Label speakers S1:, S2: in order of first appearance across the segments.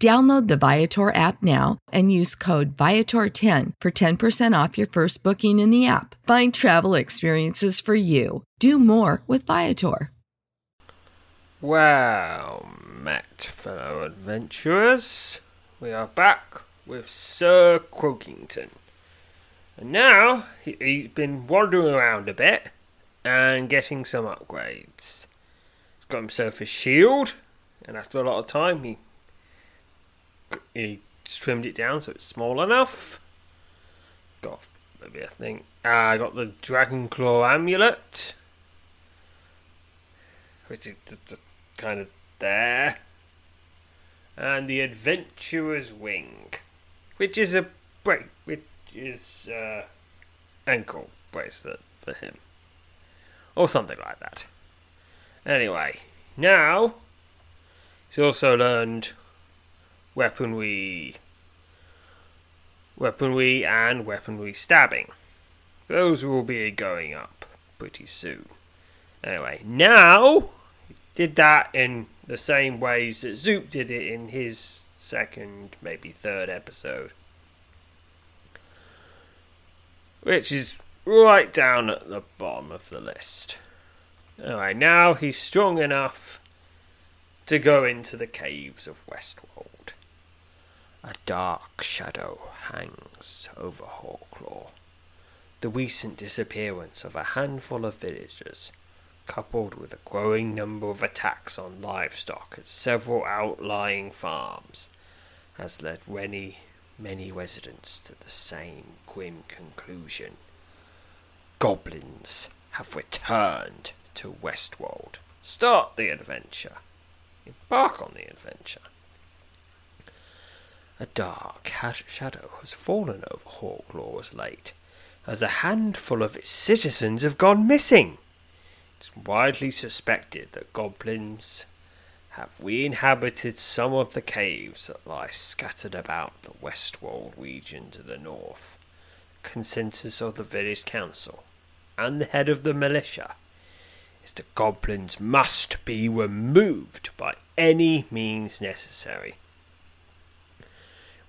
S1: Download the Viator app now and use code Viator10 for 10% off your first booking in the app. Find travel experiences for you. Do more with Viator.
S2: Well, met fellow adventurers, we are back with Sir Croakington. And now he, he's been wandering around a bit and getting some upgrades. He's got himself a shield, and after a lot of time, he he trimmed it down so it's small enough. Got maybe I think I uh, got the Dragon Claw amulet, which is just kind of there, and the Adventurer's Wing, which is a break, which is uh, ankle bracelet for him, or something like that. Anyway, now he's also learned weaponry, weaponry, and weaponry stabbing. Those will be going up pretty soon. Anyway, now he did that in the same ways that Zoop did it in his second, maybe third episode, which is right down at the bottom of the list. Anyway, now he's strong enough to go into the caves of Westwold. A dark shadow hangs over Hawklaw. The recent disappearance of a handful of villagers, coupled with a growing number of attacks on livestock at several outlying farms, has led many, many residents to the same grim conclusion. Goblins have returned to Westwold. Start the adventure. Embark on the adventure. A dark shadow has fallen over Hawklaw late, as a handful of its citizens have gone missing. It's widely suspected that goblins have re-inhabited some of the caves that lie scattered about the Westwold region to the north. The consensus of the village council and the head of the militia is that goblins must be removed by any means necessary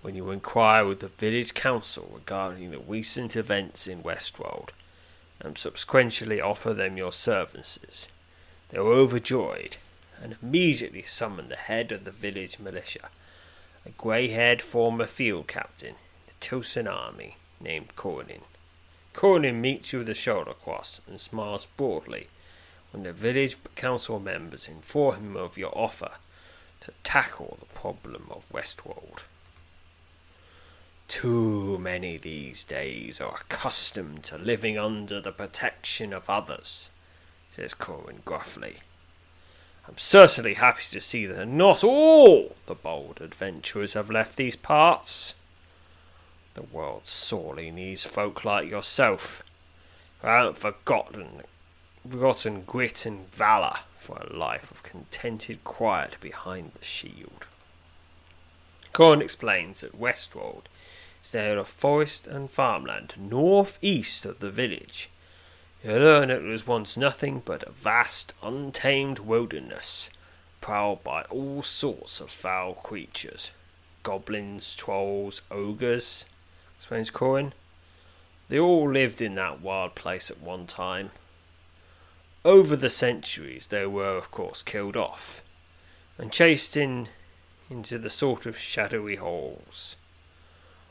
S2: when you inquire with the village council regarding the recent events in Westwold, and subsequently offer them your services. They were overjoyed, and immediately summoned the head of the village militia, a grey-haired former field captain, the Tilson army, named Corin. Corin meets you with a shoulder cross and smiles broadly when the village council members inform him of your offer to tackle the problem of Westwold. Too many these days are accustomed to living under the protection of others, says Corin gruffly. I'm certainly happy to see that not all the bold adventurers have left these parts. The world sorely needs folk like yourself, who haven't forgotten, forgotten grit and valour for a life of contented quiet behind the shield. Corin explains that Westwold is there of forest and farmland north east of the village. You learn it was once nothing but a vast, untamed wilderness, prowled by all sorts of foul creatures goblins, trolls, ogres, explains Corin. They all lived in that wild place at one time. Over the centuries, they were, of course, killed off and chased in into the sort of shadowy holes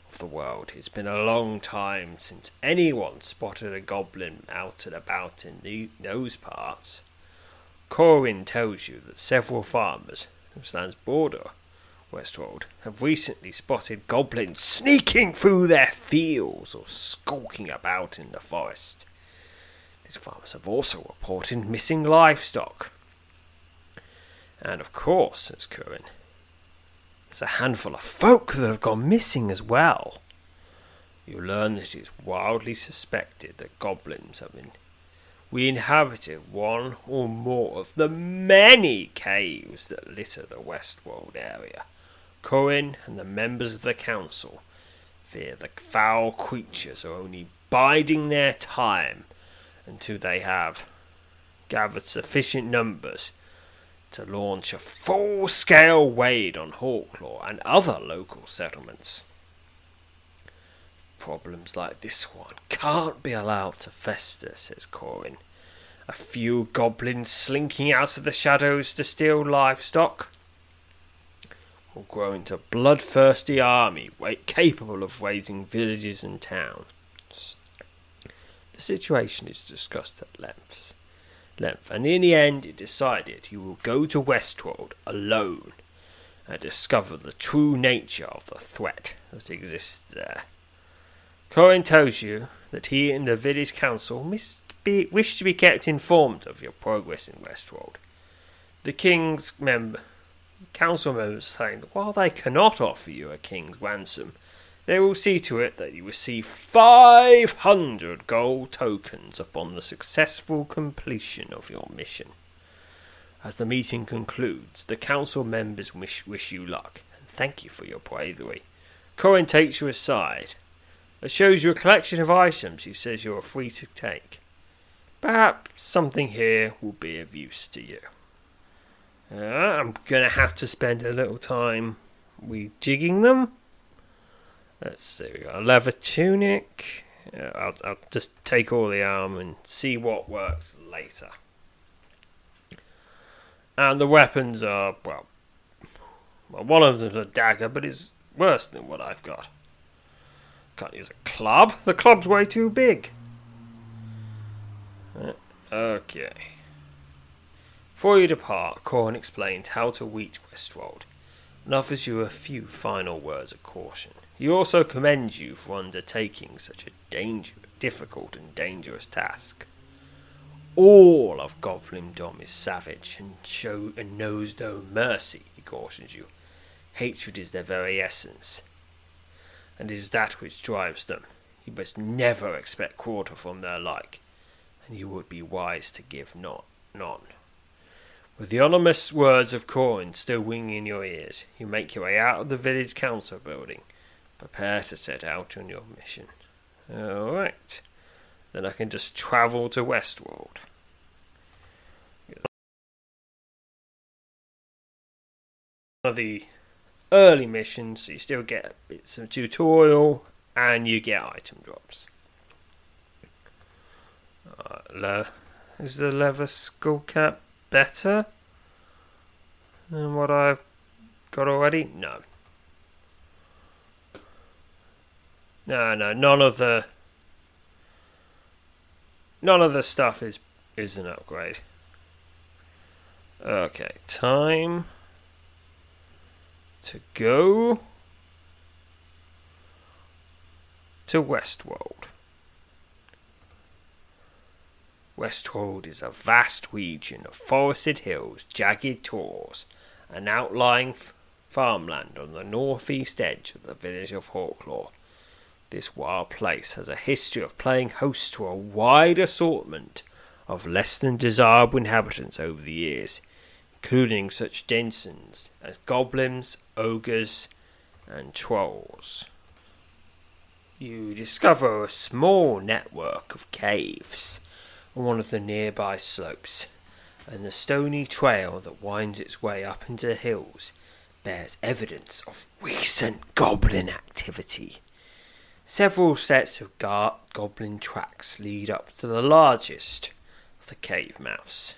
S2: of the world. It's been a long time since anyone spotted a goblin out and about in the, those parts. Corin tells you that several farmers who stands border Westwold have recently spotted goblins sneaking through their fields or skulking about in the forest. These farmers have also reported missing livestock. And of course, says Corin, there's a handful of folk that have gone missing as well. You learn that it is wildly suspected that goblins have been we inhabited one or more of the many caves that litter the Westwold area. Corin and the members of the council fear the foul creatures are only biding their time until they have gathered sufficient numbers to launch a full scale raid on Hawklaw and other local settlements. Problems like this one can't be allowed to fester, says Corin. A few goblins slinking out of the shadows to steal livestock will grow into a bloodthirsty army capable of razing villages and towns. The situation is discussed at length length, and in the end it decided you will go to Westwold alone and discover the true nature of the threat that exists there. Corin tells you that he and the village council be, wish to be kept informed of your progress in Westwold. The king's member, council members saying that while they cannot offer you a king's ransom, they will see to it that you receive 500 gold tokens upon the successful completion of your mission. As the meeting concludes, the council members wish, wish you luck and thank you for your bravery. Corin takes you aside and shows you a collection of items he says you are free to take. Perhaps something here will be of use to you. Uh, I'm going to have to spend a little time rejigging them Let's see, got a leather tunic. Yeah, I'll, I'll just take all the arm and see what works later. And the weapons are, well, well, one of them's a dagger, but it's worse than what I've got. Can't use a club. The club's way too big. Okay. Before you depart, Corin explains how to reach Westwold and offers you a few final words of caution. He also commends you for undertaking such a danger, difficult and dangerous task. All of Dom is savage and show and knows no mercy, he cautions you. Hatred is their very essence, and is that which drives them. You must never expect quarter from their like, and you would be wise to give not none. With the ominous words of Corin still ringing in your ears, you make your way out of the village council building Prepare to set out on your mission. Alright. Then I can just travel to Westwold. One of the early missions, so you still get of tutorial and you get item drops. Uh, is the leather skull cap better than what I've got already? No. No, no, none of the none of the stuff is is an upgrade. Okay, time to go to Westwold. Westwold is a vast region of forested hills, jagged tors, and outlying f- farmland on the northeast edge of the village of Hawklaw. This wild place has a history of playing host to a wide assortment of less than desirable inhabitants over the years, including such denizens as goblins, ogres, and trolls. You discover a small network of caves on one of the nearby slopes, and the stony trail that winds its way up into the hills bears evidence of recent goblin activity. Several sets of gar- goblin tracks lead up to the largest of the cave mouths.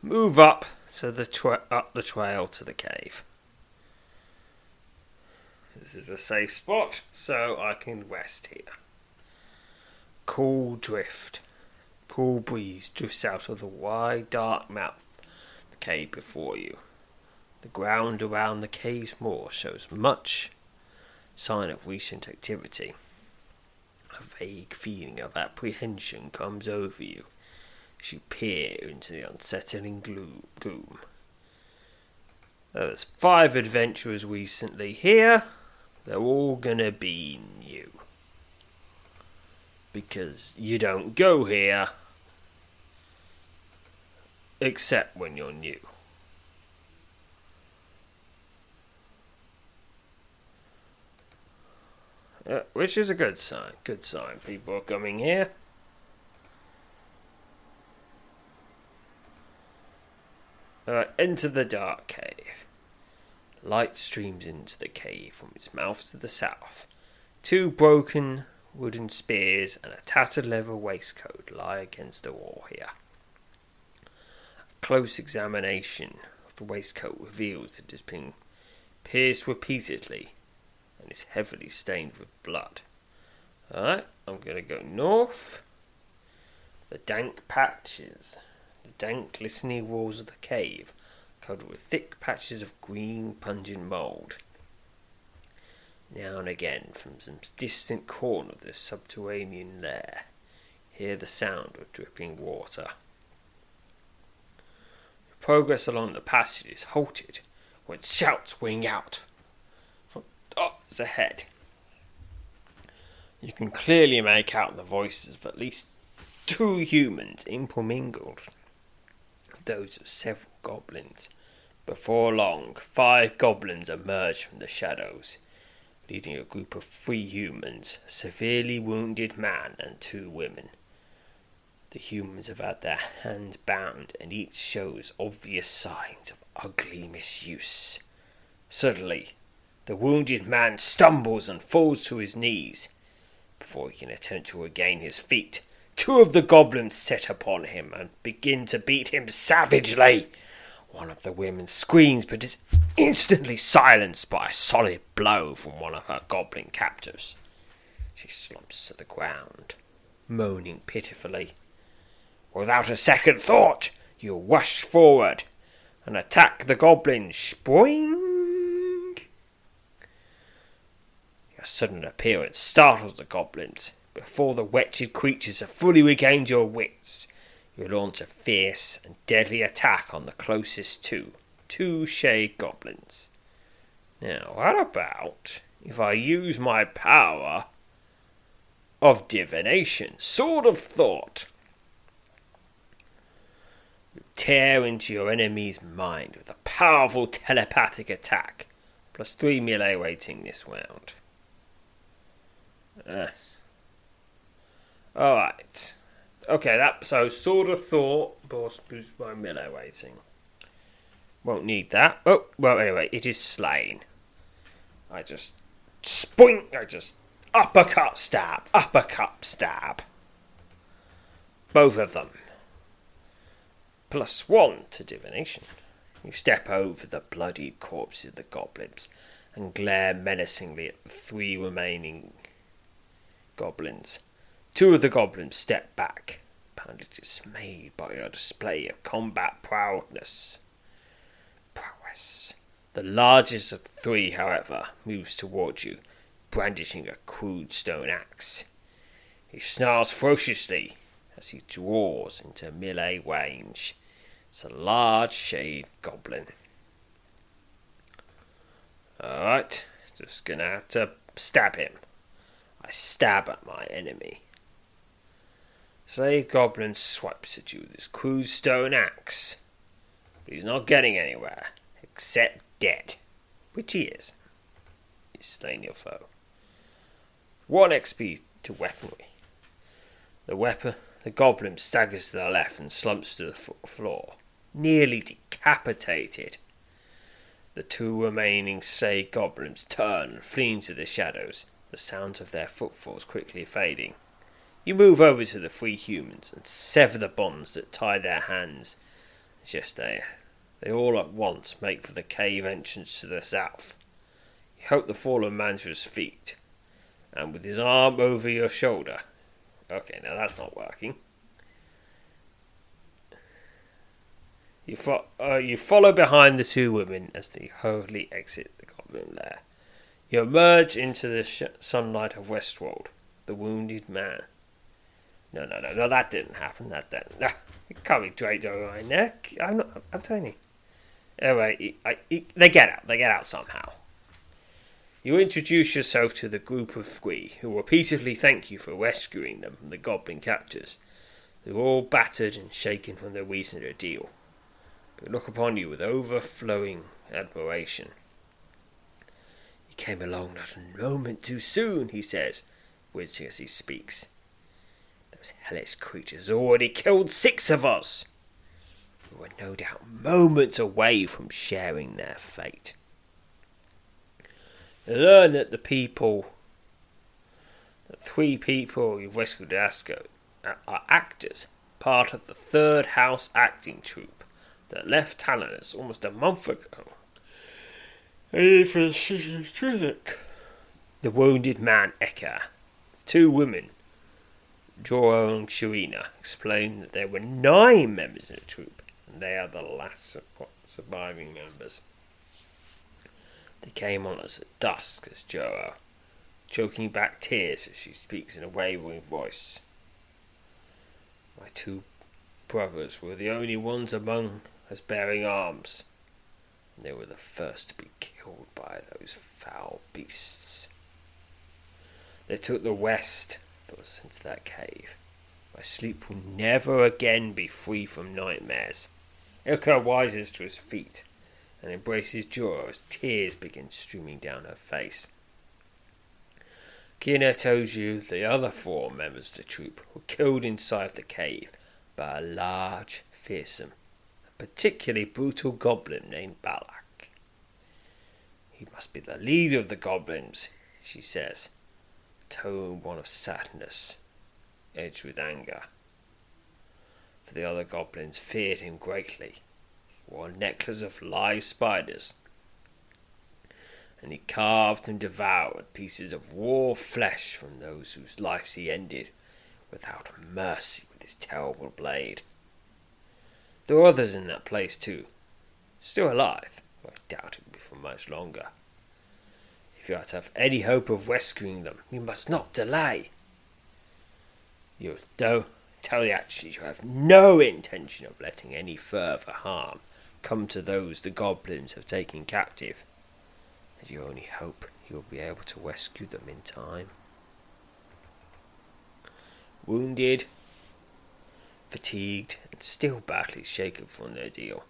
S2: Move up to the tra- up the trail to the cave. This is a safe spot, so I can rest here. Cool drift. Cool breeze drifts out of the wide, dark mouth of the cave before you. The ground around the cave's moor shows much sign of recent activity. A vague feeling of apprehension comes over you as you peer into the unsettling gloom. There's five adventurers recently here. They're all gonna be new. Because you don't go here except when you're new. Uh, which is a good sign. Good sign. People are coming here. Uh, enter the dark cave. Light streams into the cave from its mouth to the south. Two broken wooden spears and a tattered leather waistcoat lie against the wall here. A close examination of the waistcoat reveals that it has been pierced repeatedly and is heavily stained with blood. Alright, I'm going to go north. The dank patches, the dank, glistening walls of the cave, covered with thick patches of green, pungent mould. Now and again, from some distant corner of this subterranean lair, hear the sound of dripping water. Progress along the passage is halted when shouts ring out dots ahead. You can clearly make out the voices of at least two humans intermingled with those of several goblins. Before long, five goblins emerge from the shadows, leading a group of three humans, a severely wounded man, and two women. The humans have had their hands bound, and each shows obvious signs of ugly misuse. Suddenly, the wounded man stumbles and falls to his knees. Before he can attempt to regain his feet, two of the goblins set upon him and begin to beat him savagely. One of the women screams but is instantly silenced by a solid blow from one of her goblin captors. She slumps to the ground, moaning pitifully. Without a second thought, you rush forward and attack the goblin. Spoing! Your sudden appearance startles the goblins. Before the wretched creatures have fully regained your wits, you launch a fierce and deadly attack on the closest two, two shade goblins. Now, what about if I use my power of divination, sword of thought? You tear into your enemy's mind with a powerful telepathic attack, plus three melee rating this round. Yes. Alright. Okay, that so sword of thought boosts by melee rating. Won't need that. Oh, well anyway, it is slain. I just spoink I just uppercut stab, uppercut stab. Both of them. Plus one to divination. You step over the bloody corpses of the goblins and glare menacingly at the three remaining goblins. Two of the goblins step back, apparently dismayed by your display of combat prowess. Prowess. The largest of the three, however, moves towards you, brandishing a crude stone axe. He snarls ferociously as he draws into melee range. It's a large shade goblin. Alright, just gonna have to stab him. I stab at my enemy. Slave Goblin swipes at you with his crude stone axe. But he's not getting anywhere, except dead. Which he is. He's slain your foe. One XP to weaponry. The weapon, the goblin staggers to the left and slumps to the floor, nearly decapitated. The two remaining Say goblins turn and flee into the shadows, the sound of their footfalls quickly fading. You move over to the three humans and sever the bonds that tie their hands. Just they, they all at once make for the cave entrance to the south. You hope the fallen man to his feet, and with his arm over your shoulder. Okay, now that's not working. You, fo- uh, you follow behind the two women as they hurriedly exit the goblin lair. You emerge into the sh- sunlight of Westwold, the wounded man. No, no, no, no, that didn't happen. That didn't. No, it can't be draped over my neck. I'm not. I'm you. Anyway, I, I, they get out. They get out somehow. You introduce yourself to the group of three, who repeatedly thank you for rescuing them from the goblin captors. They're all battered and shaken from their recent ordeal, but look upon you with overflowing admiration. You came along not a moment too soon, he says, wincing as he speaks. Those hellish creatures already killed six of us. We were no doubt moments away from sharing their fate. learn that the people, the three people you've rescued at Ascot, are actors, part of the third house acting troupe that left Talonus almost a month ago. And for the The wounded man Eka, two women Joro and Shuina explained that there were nine members in the troop, and they are the last surviving members. They came on us at dusk, as Joro, choking back tears as she speaks in a wavering voice. My two brothers were the only ones among us bearing arms. They were the first to be killed by those foul beasts. They took the west us into that cave. My sleep will never again be free from nightmares. Ilka rises to his feet and embraces Joro as tears begin streaming down her face. Kina tells you the other four members of the troop were killed inside the cave by a large, fearsome, particularly brutal goblin named Balak. He must be the leader of the goblins, she says a tone one of sadness, edged with anger. For the other goblins feared him greatly. He wore a necklace of live spiders, and he carved and devoured pieces of raw flesh from those whose lives he ended without mercy with his terrible blade. There were others in that place too, still alive, I doubt it will be for much longer. If you are to have any hope of rescuing them, you must not delay. You do tell the actors you have no intention of letting any further harm come to those the goblins have taken captive, and you only hope you will be able to rescue them in time. Wounded, fatigued, and still badly shaken from their deal,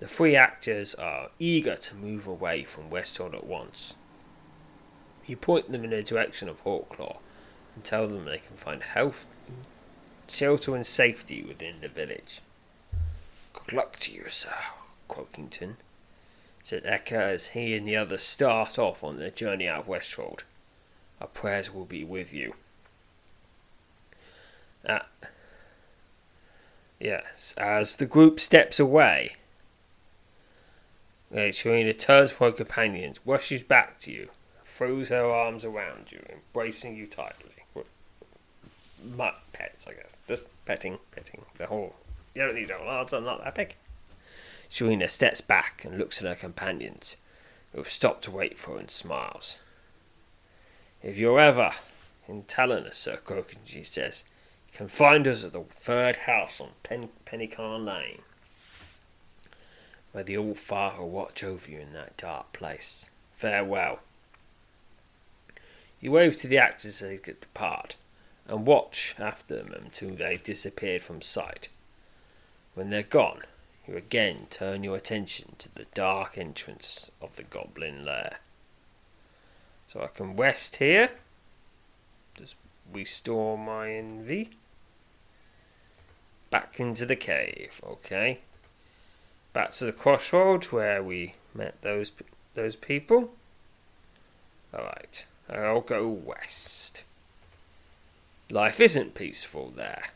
S2: the three actors are eager to move away from Westwold at once. You point them in the direction of Hawklaw and tell them they can find health, shelter, and safety within the village. Good luck to you, Sir Croakington, said Eka as he and the others start off on their journey out of Westwold. Our prayers will be with you. Yes, as the group steps away, Sharina turns from her companions, rushes back to you, throws her arms around you, embracing you tightly. My pets, I guess. Just petting, petting. The whole. You don't need your arms, I'm not that big. Sharina steps back and looks at her companions, who have stopped to wait for her and smiles. If you're ever in Talonus, Sir Croken, she says, You can find us at the third house on Pen- Pennycarn Lane. May the All Father watch over you in that dark place. Farewell. You wave to the actors as they depart, and watch after them until they've disappeared from sight. When they're gone, you again turn your attention to the dark entrance of the goblin lair. So I can west here. Just restore my envy. Back into the cave, okay. Back to the crossroads where we met those those people. Alright, I'll go west. Life isn't peaceful there.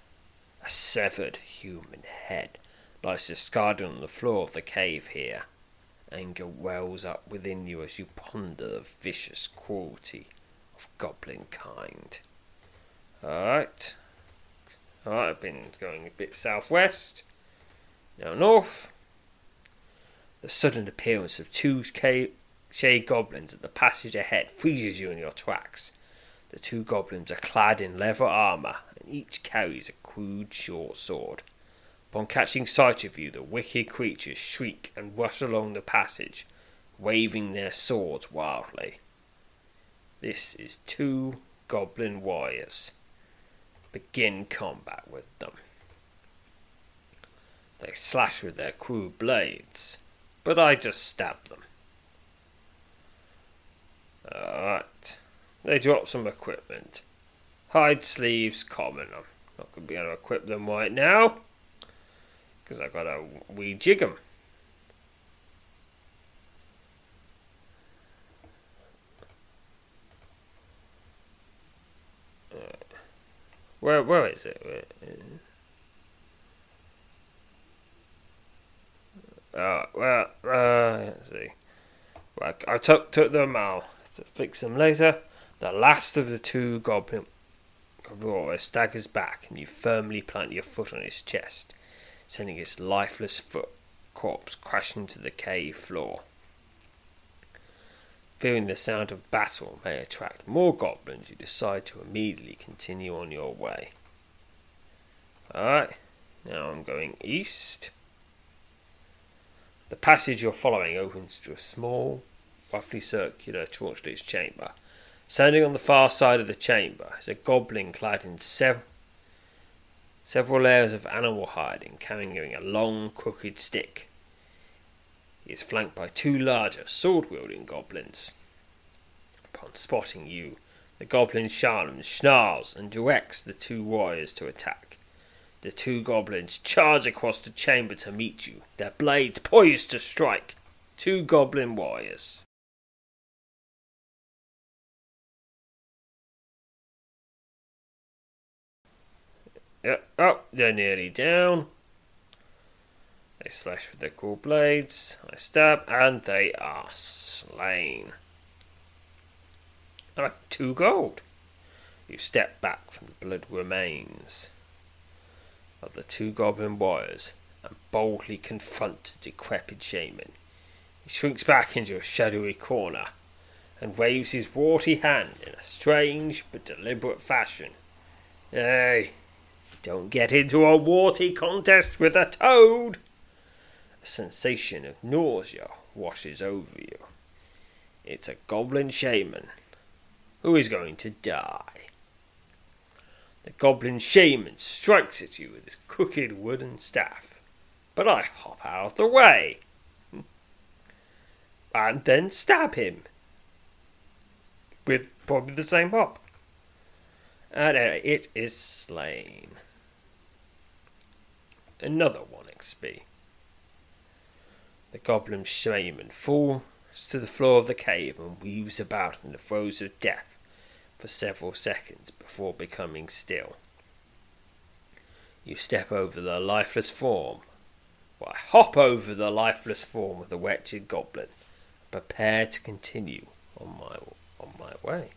S2: A severed human head lies discarded on the floor of the cave here. Anger wells up within you as you ponder the vicious cruelty of goblin kind. Alright. I've been going a bit southwest. Now north. The sudden appearance of two shade goblins at the passage ahead freezes you in your tracks. The two goblins are clad in leather armour, and each carries a crude short sword. Upon catching sight of you, the wicked creatures shriek and rush along the passage, waving their swords wildly. This is two goblin warriors. Begin combat with them. They slash with their crude blades, but I just stab them. Alright. They drop some equipment. Hide sleeves common. I'm not going to be able to equip them right now because I got to wee jig where where is it? Where, uh, well, uh, let's see. I took took them out to fix them later. The last of the two goblin goblin staggers back, and you firmly plant your foot on his chest sending his lifeless foot corpse crashing to the cave floor. Fearing the sound of battle may attract more goblins, you decide to immediately continue on your way. Alright, now I'm going east. The passage you're following opens to a small, roughly circular torchlit chamber. Standing on the far side of the chamber is a goblin clad in seven several layers of animal hide and carrying a long, crooked stick. Is flanked by two larger, sword wielding goblins. Upon spotting you, the goblin shaman snarls and directs the two warriors to attack. The two goblins charge across the chamber to meet you, their blades poised to strike. Two goblin warriors. Yep. Oh, they're nearly down. They slash with their cool blades. I stab, and they are slain. Like two gold. You step back from the blood remains of the two goblin warriors and boldly confront the decrepit shaman. He shrinks back into a shadowy corner and waves his warty hand in a strange but deliberate fashion. Hey, don't get into a warty contest with a toad. Sensation of nausea washes over you. It's a goblin shaman who is going to die. The goblin shaman strikes at you with his crooked wooden staff, but I hop out of the way and then stab him with probably the same hop. And uh, it is slain. Another 1 XP. The goblin shaman falls to the floor of the cave and weaves about in the throes of death for several seconds before becoming still. You step over the lifeless form. Well, I hop over the lifeless form of the wretched goblin, prepare to continue on my on my way.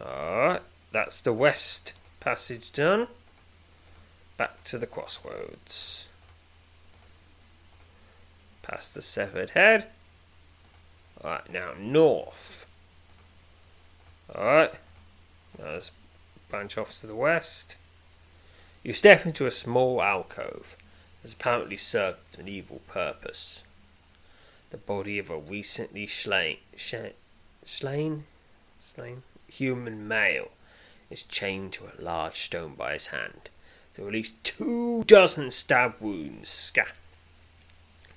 S2: Alright, that's the west passage done back to the crossroads. Past the severed head. Alright, now north. Alright. There's branch off to the west. You step into a small alcove that's apparently served an evil purpose. The body of a recently slain, slain, slain human male is chained to a large stone by his hand. There are at least two dozen stab wounds scattered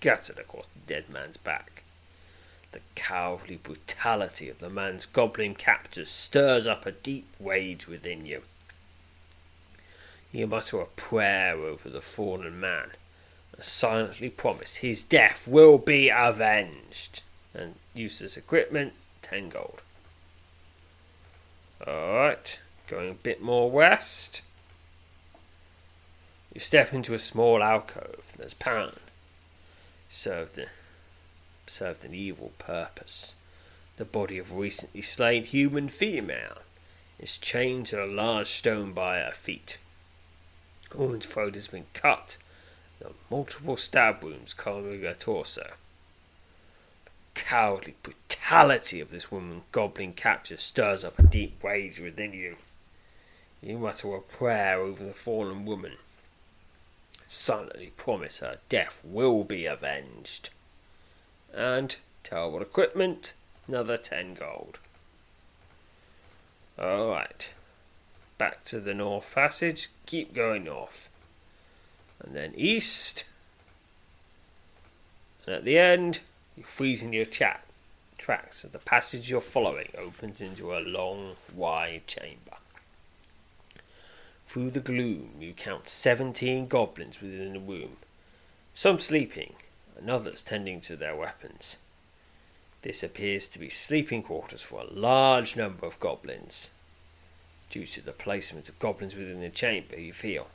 S2: across the dead man's back. The cowardly brutality of the man's goblin captors stirs up a deep rage within you. You mutter a prayer over the fallen man and silently promise his death will be avenged. And useless equipment, 10 gold. Alright, going a bit more west. You step into a small alcove There's apparently served, served an evil purpose. The body of recently slain human female is chained to a large stone by her feet. The woman's throat has been cut, and multiple stab wounds covering her torso. The cowardly brutality of this woman goblin capture stirs up a deep rage within you. You mutter a prayer over the fallen woman silently promise her death will be avenged. And terrible equipment, another 10 gold. Alright, back to the North Passage, keep going north. And then east. And at the end, you freeze in your chat tracks as the passage you're following opens into a long, wide chamber. Through the gloom, you count seventeen goblins within the room, some sleeping, and others tending to their weapons. This appears to be sleeping quarters for a large number of goblins. Due to the placement of goblins within the chamber, you feel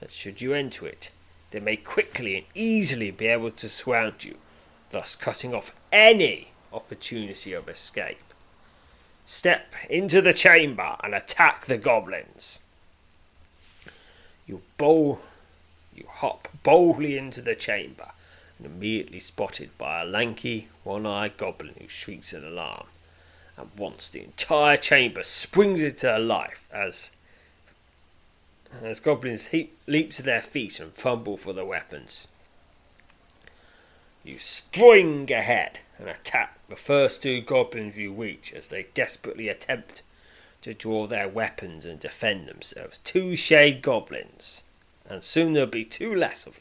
S2: that should you enter it, they may quickly and easily be able to surround you, thus cutting off any opportunity of escape. Step into the chamber and attack the goblins. You bowl, you hop boldly into the chamber and immediately spotted by a lanky, one-eyed goblin who shrieks in alarm. At once, the entire chamber springs into life as as goblins heap, leap to their feet and fumble for their weapons. You spring ahead and attack the first two goblins you reach as they desperately attempt to draw their weapons and defend themselves. Two shade goblins, and soon there'll be two less of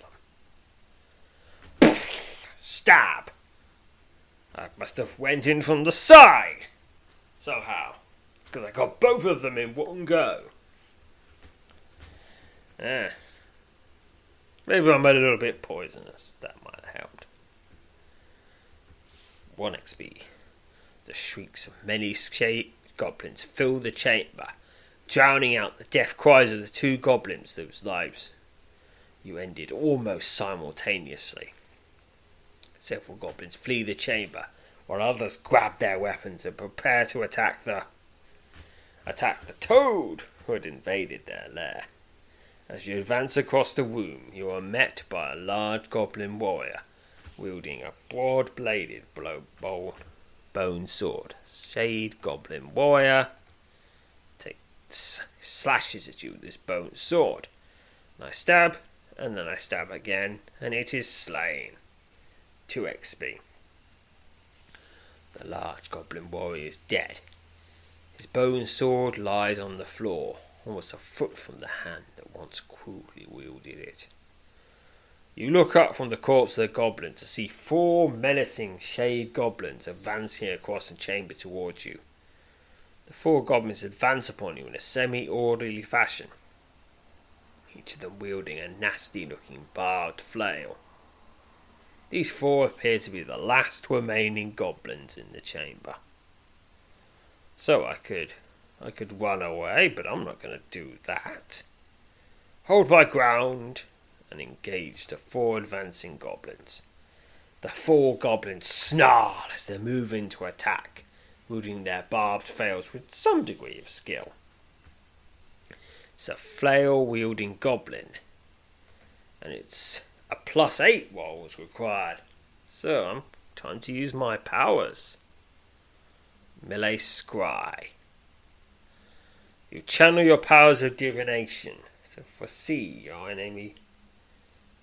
S2: them. Stab! I must have went in from the side somehow, because I got both of them in one go. Yes. Maybe I'm a little bit poisonous. That might have helped. 1 XP. The shrieks of many shade goblins fill the chamber, drowning out the deaf cries of the two goblins whose lives you ended almost simultaneously. Several goblins flee the chamber, while others grab their weapons and prepare to attack the attack the toad who had invaded their lair. As you advance across the room, you are met by a large goblin warrior wielding a broad-bladed blow bowl bone sword. Shade Goblin Warrior take, slashes at you with this bone sword. And I stab, and then I stab again, and it is slain. 2 XP. The large goblin warrior is dead. His bone sword lies on the floor, almost a foot from the hand that once cruelly wielded it. You look up from the corpse of the goblin to see four menacing shade goblins advancing across the chamber towards you. The four goblins advance upon you in a semi orderly fashion, each of them wielding a nasty looking barbed flail. These four appear to be the last remaining goblins in the chamber. So I could I could run away, but I'm not going to do that. Hold my ground and engage the four advancing goblins. The four goblins snarl as they move in to attack, wielding their barbed flails with some degree of skill. It's a flail wielding goblin, and it's a plus eight roll was required. So I'm time to use my powers. Melee Scry. You channel your powers of divination to foresee your enemy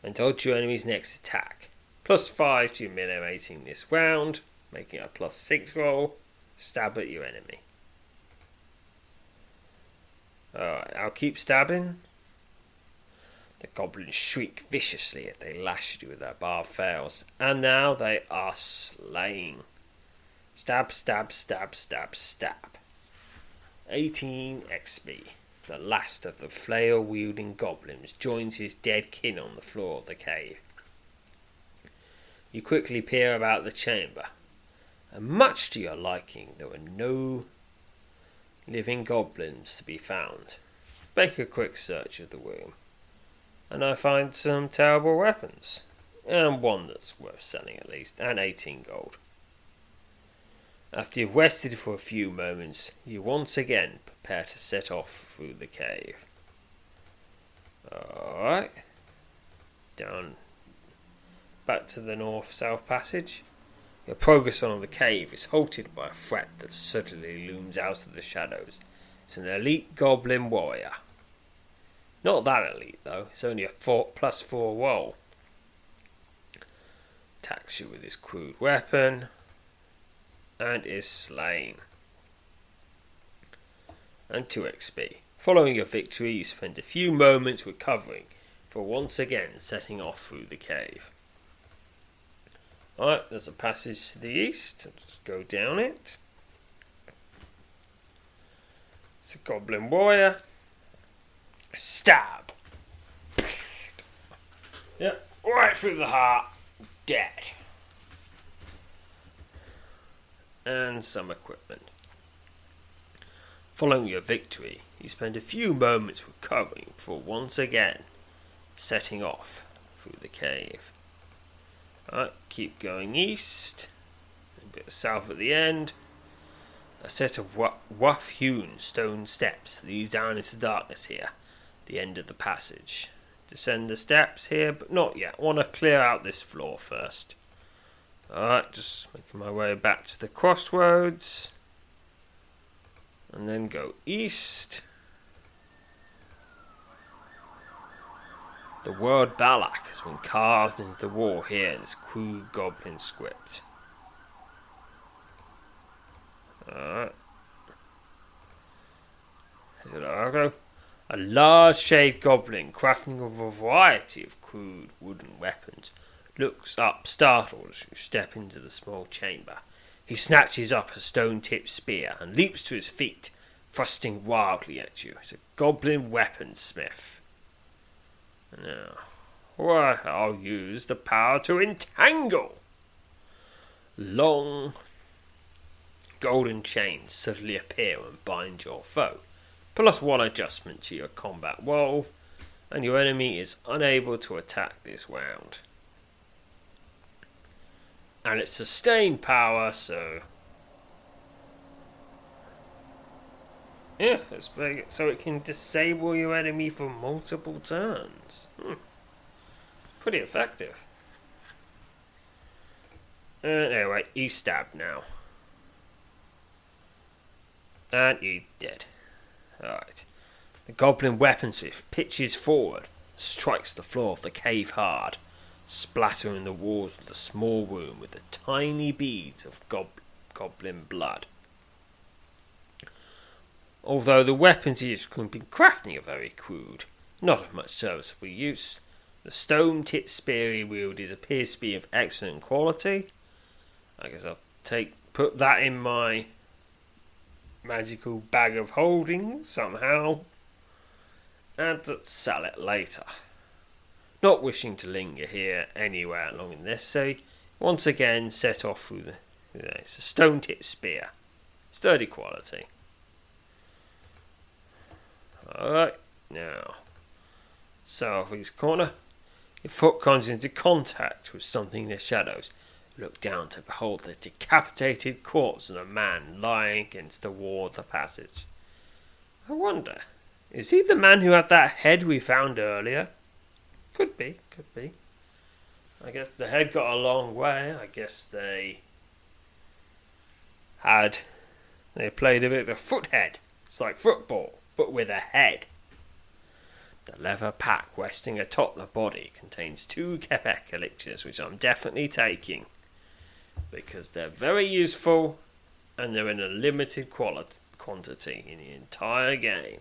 S2: and dodge your enemy's next attack. Plus 5 to your melee rating this round, making a plus 6 roll. Stab at your enemy. Alright, I'll keep stabbing. The goblins shriek viciously as they lash you with their barbed fails, and now they are slain. Stab, stab, stab, stab, stab. 18 XP. The last of the flail wielding goblins joins his dead kin on the floor of the cave. You quickly peer about the chamber, and much to your liking, there were no living goblins to be found. Make a quick search of the room, and I find some terrible weapons, and one that's worth selling at least, and 18 gold. After you've rested for a few moments, you once again prepare to set off through the cave. Alright. Down back to the north south passage. Your progress on the cave is halted by a threat that suddenly looms out of the shadows. It's an elite goblin warrior. Not that elite though, it's only a four, plus four roll. Attacks you with his crude weapon and is slain. And 2 XP. Following your victory, you spend a few moments recovering for once again setting off through the cave. Alright, there's a passage to the east. Let's go down it. It's a goblin warrior. Stab. Yep, right through the heart. Dead and some equipment. Following your victory, you spend a few moments recovering before once again setting off through the cave. Alright, keep going east, a bit south at the end. A set of rough hewn stone steps leads down into darkness here, the end of the passage. Descend the steps here, but not yet. Want to clear out this floor first. Alright, just making my way back to the crossroads. And then go east. The word Balak has been carved into the wall here in this crude goblin script. Alright. A large shade goblin crafting of a variety of crude wooden weapons looks up startled as you step into the small chamber. He snatches up a stone tipped spear and leaps to his feet, thrusting wildly at you. It's a goblin weaponsmith. Now, well, I'll use the power to entangle. Long golden chains suddenly appear and bind your foe, plus one adjustment to your combat roll, and your enemy is unable to attack this round and it's sustained power, so yeah, it's big, so it can disable your enemy for multiple turns. Hmm. Pretty effective. Uh, anyway, he's stabbed now. And he's dead. Alright. The goblin weaponsmith pitches forward, strikes the floor of the cave hard splattering the walls of the small room with the tiny beads of gob- goblin blood. Although the weapons he has been crafting are very crude, not of much serviceable use, the stone tipped spear he wields appears to be of excellent quality. I guess I'll take put that in my magical bag of holding somehow and sell it later. Not wishing to linger here anywhere longer than necessary, once again set off through the. It's a stone tipped spear. Sturdy quality. Alright, now. Southeast corner. Your foot comes into contact with something in the shadows. Look down to behold the decapitated corpse of a man lying against the wall of the passage. I wonder, is he the man who had that head we found earlier? Could be, could be. I guess the head got a long way. I guess they had they played a bit of a foot head. It's like football. but with a head. The leather pack resting atop the body contains two Quebec elixirs, which I'm definitely taking because they're very useful and they're in a limited quality, quantity in the entire game.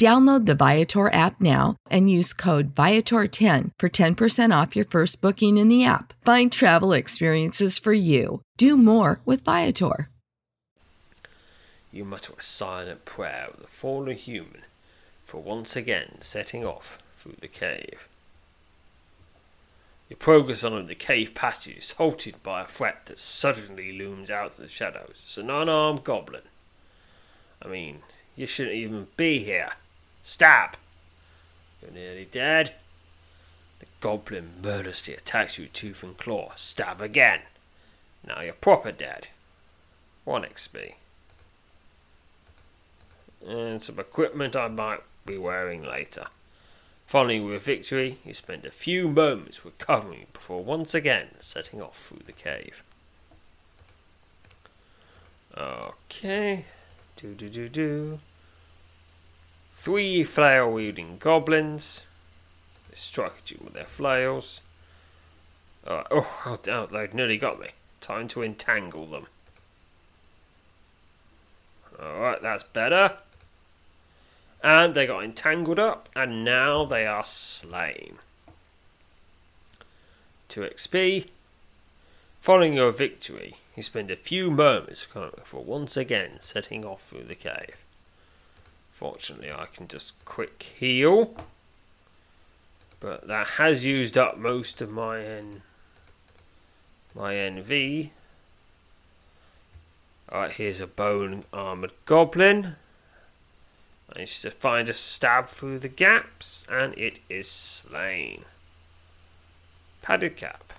S1: Download the Viator app now and use code Viator10 for 10% off your first booking in the app. Find travel experiences for you. Do more with Viator.
S2: You mutter a silent prayer of the fallen human for once again setting off through the cave. Your progress on the cave passage is halted by a threat that suddenly looms out of the shadows. It's an unarmed goblin. I mean, you shouldn't even be here. Stop! You're nearly dead. The goblin murderously attacks you with tooth and claw. Stab again. Now you're proper dead. 1 XP. And some equipment I might be wearing later. Following with victory, you spend a few moments recovering before once again setting off through the cave. Okay. Do do do do. Three flail wielding goblins. They strike at you with their flails. Uh, oh, oh, they've nearly got me. Time to entangle them. Alright, that's better. And they got entangled up, and now they are slain. 2 XP. Following your victory, you spend a few moments before once again setting off through the cave. Fortunately, I can just quick heal. But that has used up most of my N my NV. Alright, here's a bone armored goblin. Managed to find a stab through the gaps, and it is slain. Padded cap.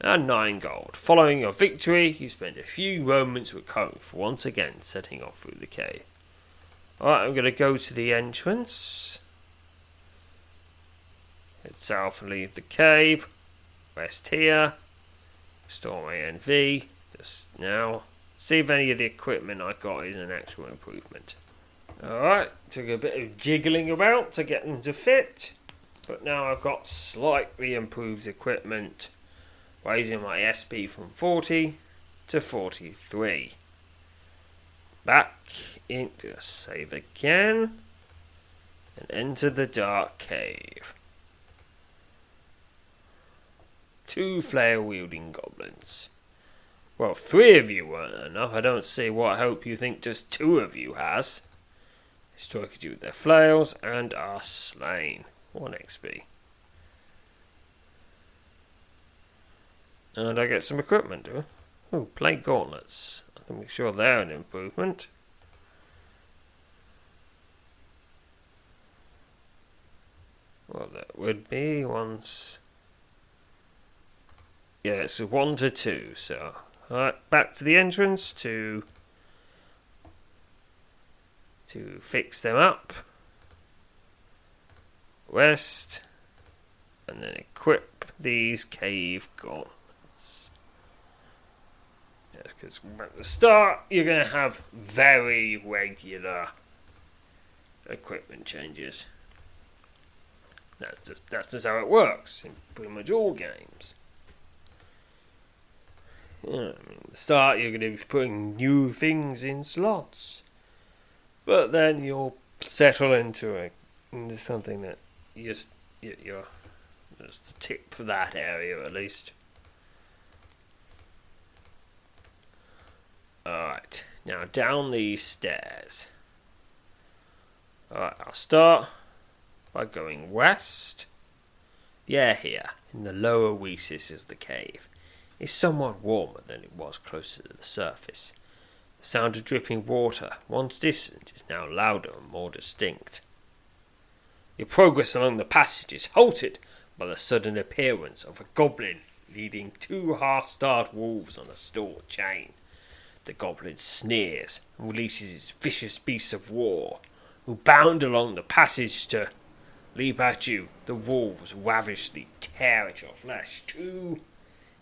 S2: And 9 gold. Following your victory, you spend a few moments recovering for once again setting off through the cave. Alright, I'm going to go to the entrance. Head south and leave the cave. Rest here. Restore my NV. Just now. See if any of the equipment I got is an actual improvement. Alright, took a bit of jiggling about to get them to fit. But now I've got slightly improved equipment raising my SP from 40 to 43. Back into save again and enter the dark cave. Two flail wielding goblins. Well, three of you weren't enough. I don't see what hope you think just two of you has. They strike at you with their flails and are slain. 1 XP. And I get some equipment, do I? Oh, plate gauntlets. I can make sure they're an improvement. Well, that would be once. Yeah, it's one to two, so. Alright, back to the entrance to. to fix them up. West. And then equip these cave gauntlets. Yes, because at the start you're going to have very regular equipment changes. That's just that's just how it works in pretty much all games. Yeah, I mean, at the start you're going to be putting new things in slots, but then you'll settle into a into something that you just you- you're just a tip for that area at least. Alright, now down these stairs. Alright, I'll start by going west. The air here, in the lower recesses of the cave, is somewhat warmer than it was closer to the surface. The sound of dripping water, once distant, is now louder and more distinct. Your progress along the passage is halted by the sudden appearance of a goblin leading two half-starved wolves on a stored chain. The goblin sneers and releases his vicious beasts of war, who bound along the passage to leap at you. The wolves ravishly tear at your flesh. Two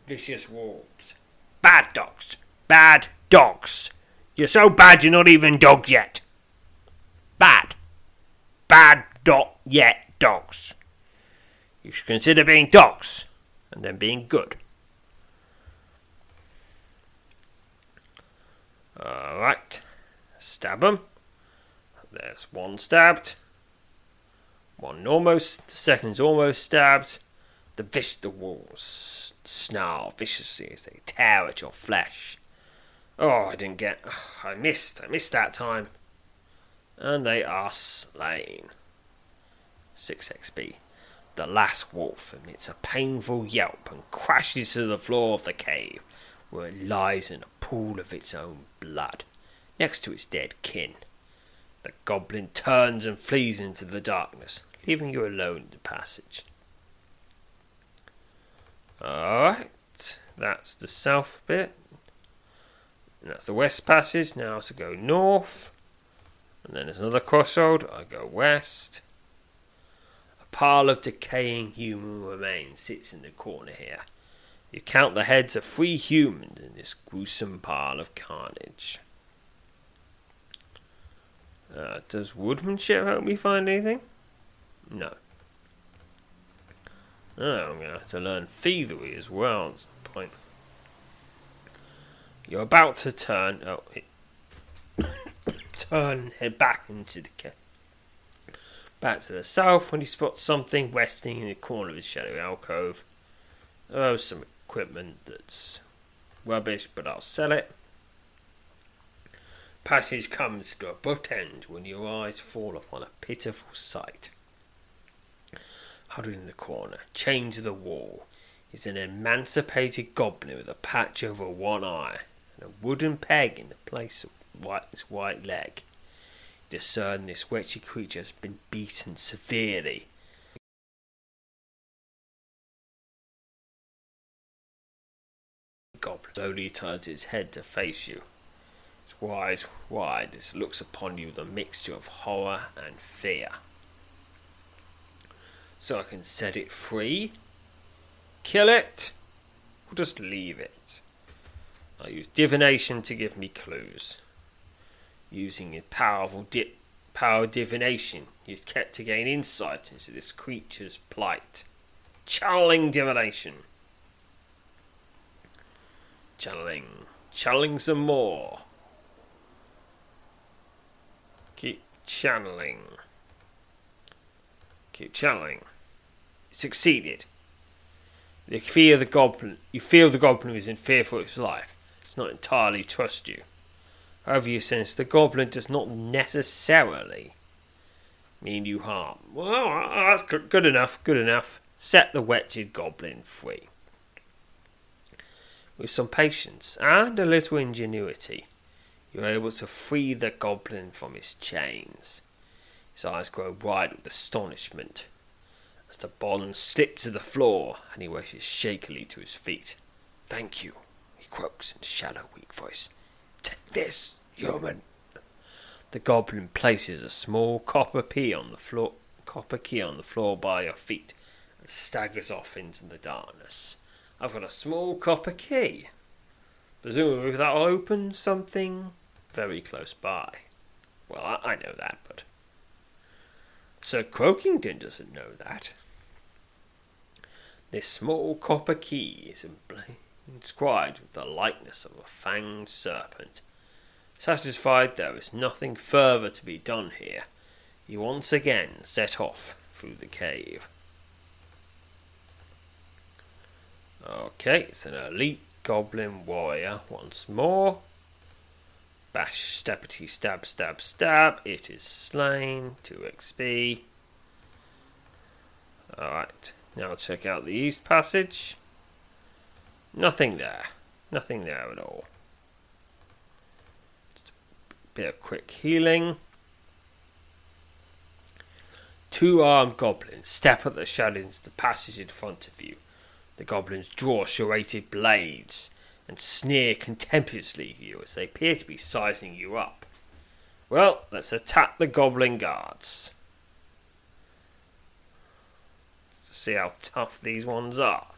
S2: vicious wolves. Bad dogs. Bad dogs. You're so bad you're not even dogs yet. Bad. Bad dot yet dogs. You should consider being dogs and then being good. Alright. Stab 'em. There's one stabbed. One almost. The second's almost stabbed. The vish the wolves snarl viciously as they tear at your flesh. Oh, I didn't get. I missed. I missed that time. And they are slain. 6 XP. The last wolf emits a painful yelp and crashes to the floor of the cave, where it lies in a pool of its own blood, next to its dead kin. The goblin turns and flees into the darkness, leaving you alone in the passage. Alright, that's the south bit. And that's the west passage. Now to go north. And then there's another crossroad. I go west. A pile of decaying human remains sits in the corner here. You count the heads of three humans in this gruesome pile of carnage. Uh, does woodmanship help me find anything? No. Oh, I'm going to have to learn thievery as well at some point. You're about to turn. Oh, it, turn head back into the cave. Back to the south when you spot something resting in the corner of his shadowy alcove. Oh, some equipment that's rubbish, but I'll sell it. Passage comes to a abrupt end when your eyes fall upon a pitiful sight. Huddled in the corner, chained to the wall, is an emancipated goblin with a patch over one eye and a wooden peg in the place of his white leg. Discern this wretched creature has been beaten severely. Slowly turns its head to face you. Its eyes wide it looks upon you with a mixture of horror and fear. So I can set it free, kill it, or just leave it. I use divination to give me clues. Using a powerful di- power divination is kept to gain insight into this creature's plight. Channeling divination. Channeling. Channeling some more. Keep channeling. Keep channeling. Succeeded. You fear the goblin. You feel the goblin is in fear for its life. Does not entirely trust you. However, you sense the goblin does not necessarily mean you harm. Well, that's good enough. Good enough. Set the wretched goblin free. With some patience and a little ingenuity, you are able to free the goblin from his chains. His eyes grow wide with astonishment as the bond slips to the floor and he rises shakily to his feet. Thank you, he croaks in a shallow, weak voice. Take this, human. The goblin places a small copper key on the floor copper key on the floor by your feet and staggers off into the darkness. I've got a small copper key. Presumably that'll open something very close by. Well, I, I know that, but Sir Croakington doesn't know that. This small copper key is inscribed with the likeness of a fanged serpent. Satisfied there is nothing further to be done here, he once again set off through the cave. Okay, it's an elite goblin warrior once more. Bash, stabbity, stab, stab, stab. It is slain. 2 XP. Alright, now check out the east passage. Nothing there. Nothing there at all. Just a bit of quick healing. Two armed goblins step up the shadows the passage in front of you. The goblins draw serrated blades and sneer contemptuously at you as they appear to be sizing you up. Well, let's attack the goblin guards. Let's see how tough these ones are.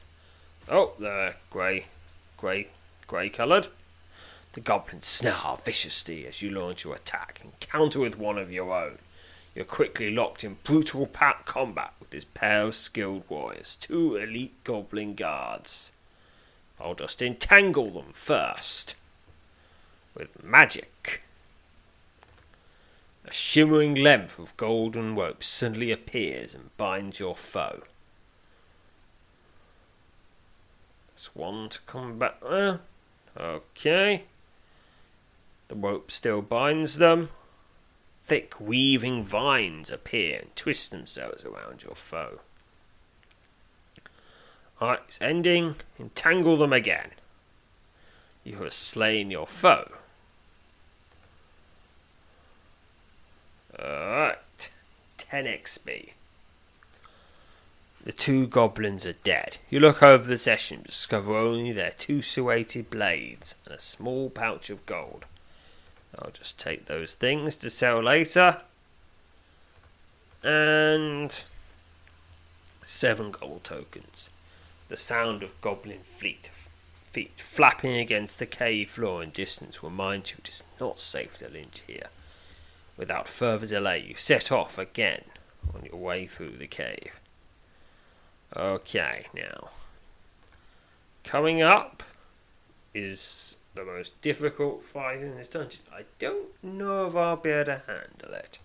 S2: Oh, they're grey, grey, grey coloured. The goblins snarl viciously as you launch your attack and counter with one of your own. You're quickly locked in brutal pack combat with this pair of skilled warriors, two elite goblin guards. I'll just entangle them first with magic. A shimmering length of golden rope suddenly appears and binds your foe. There's one to come back there. Okay. The rope still binds them. Thick weaving vines appear and twist themselves around your foe. It's ending. Entangle them again. You have slain your foe. Alright, 10 XP. The two goblins are dead. You look over the possessions, discover only their two serrated blades and a small pouch of gold. I'll just take those things to sell later. And seven gold tokens. The sound of goblin fleet feet flapping against the cave floor in distance reminds you it is not safe to lynch here. Without further delay, you set off again on your way through the cave. Okay, now. Coming up is the most difficult fight in this dungeon. I don't know if I'll be able to handle it.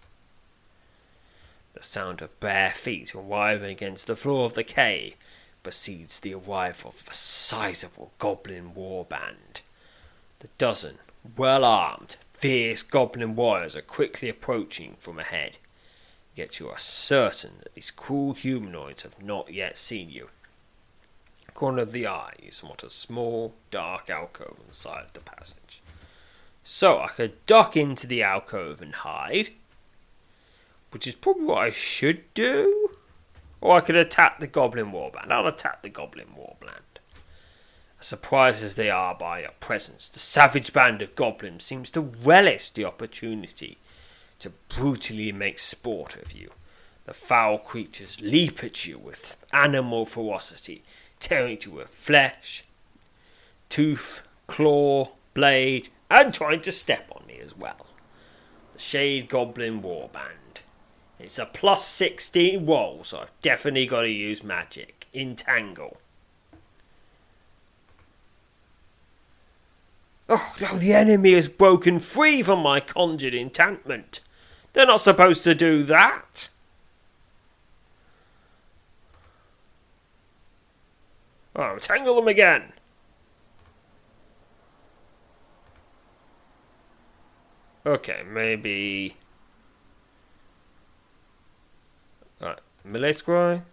S2: The sound of bare feet arriving against the floor of the cave precedes the arrival of a sizable goblin war band. The dozen, well armed, fierce goblin warriors are quickly approaching from ahead. Yet you are certain that these cruel humanoids have not yet seen you corner of the eye is somewhat a small, dark alcove on the passage. So I could duck into the alcove and hide, which is probably what I should do. Or I could attack the Goblin Warband. I'll attack the Goblin Warband. As surprised as they are by your presence, the savage band of goblins seems to relish the opportunity to brutally make sport of you. The foul creatures leap at you with animal ferocity, tearing to her flesh, tooth, claw, blade, and trying to step on me as well. The Shade Goblin Warband. It's a plus 16 roll, so I've definitely got to use magic. Entangle. Oh, no, the enemy has broken free from my conjured enchantment. They're not supposed to do that. Oh, tangle them again. Okay, maybe. Alright, melee scry.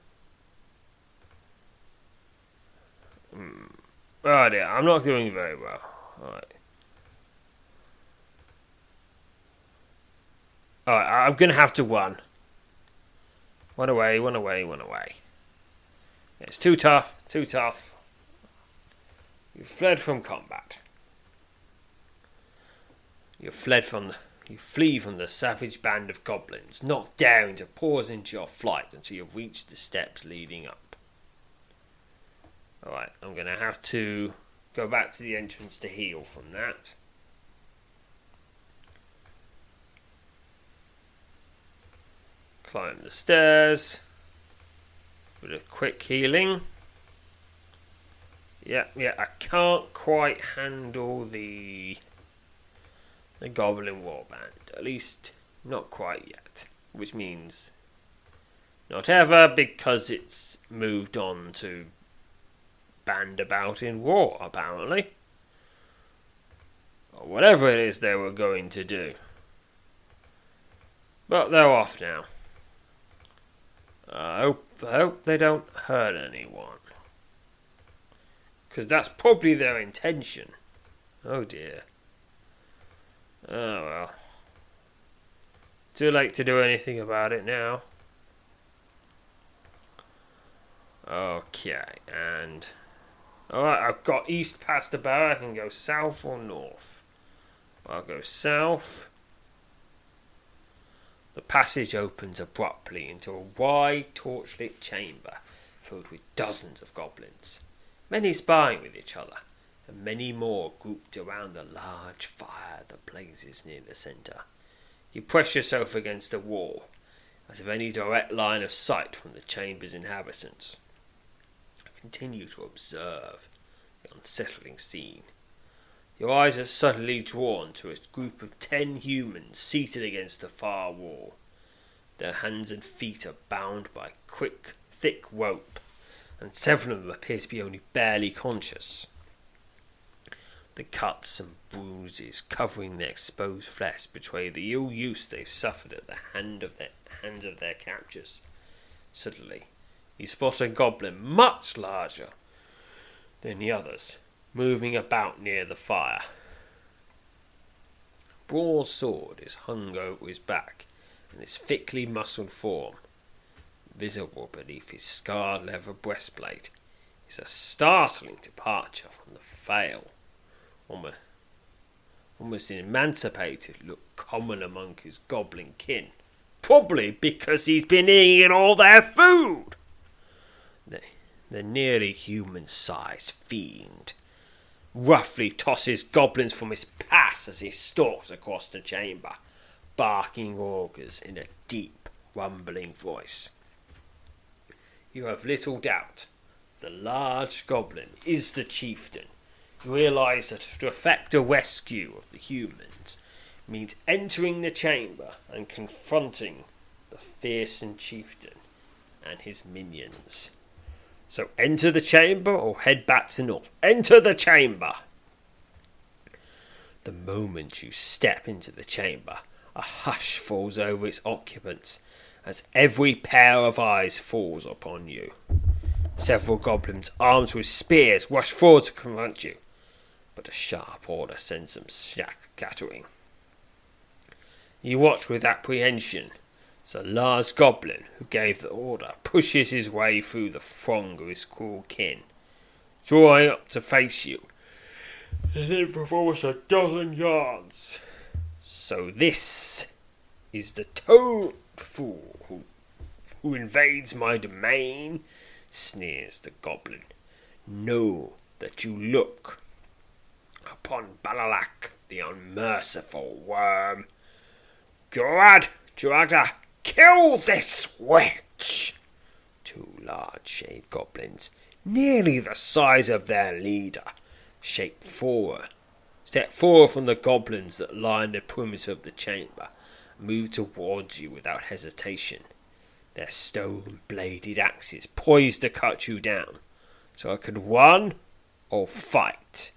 S2: Hmm. Oh dear, I'm not doing very well. Alright. Alright, I'm gonna have to run. One away, one away, one away. It's too tough, too tough. You fled from combat. You fled from the, you flee from the savage band of goblins, not daring to pause into your flight until you've reached the steps leading up. Alright, I'm gonna have to go back to the entrance to heal from that. Climb the stairs with a quick healing. Yeah, yeah, I can't quite handle the the Goblin Warband. At least not quite yet. Which means not ever because it's moved on to band about in war, apparently. Or whatever it is they were going to do. But they're off now. I hope, I hope they don't hurt anyone. Because that's probably their intention. Oh dear. Oh well. Too late to do anything about it now. Okay, and. Alright, I've got east past the bar. I can go south or north. I'll go south. The passage opens abruptly into a wide, torchlit chamber filled with dozens of goblins, many sparring with each other, and many more grouped around the large fire that blazes near the centre. You press yourself against the wall, as if any direct line of sight from the chamber's inhabitants. Continue to observe the unsettling scene. Your eyes are suddenly drawn to a group of ten humans seated against the far wall. Their hands and feet are bound by quick, thick rope, and several of them appear to be only barely conscious. The cuts and bruises covering their exposed flesh betray the ill use they've suffered at the hand of their hands of their captors. Suddenly, you spot a goblin much larger than the others, moving about near the fire. Broad sword is hung over his back, and his thickly muscled form, visible beneath his scarred leather breastplate, is a startling departure from the frail, almost, almost emancipated look common among his goblin kin. Probably because he's been eating all their food. The, the nearly human sized fiend roughly tosses goblins from his pass as he stalks across the chamber, barking orders in a deep, rumbling voice. You have little doubt the large goblin is the chieftain. You realize that to effect a rescue of the humans means entering the chamber and confronting the fearsome chieftain and his minions. So enter the chamber or head back to north. Enter the chamber! The moment you step into the chamber, a hush falls over its occupants as every pair of eyes falls upon you. Several goblins armed with spears rush forward to confront you, but a sharp order sends them scattering. You watch with apprehension as a large goblin who gave the order pushes his way through the throng of his cruel kin, drawing up to face you, and then for almost a dozen yards. So this is the toad fool who, who invades my domain, sneers the goblin. Know that you look upon Balalak, the unmerciful worm. God, Juragda, kill this witch! Two large shade goblins, nearly the size of their leader, shape forward, step forward from the goblins that line the perimeter of the chamber, move towards you without hesitation. Their stone bladed axes poised to cut you down, so I could run or fight.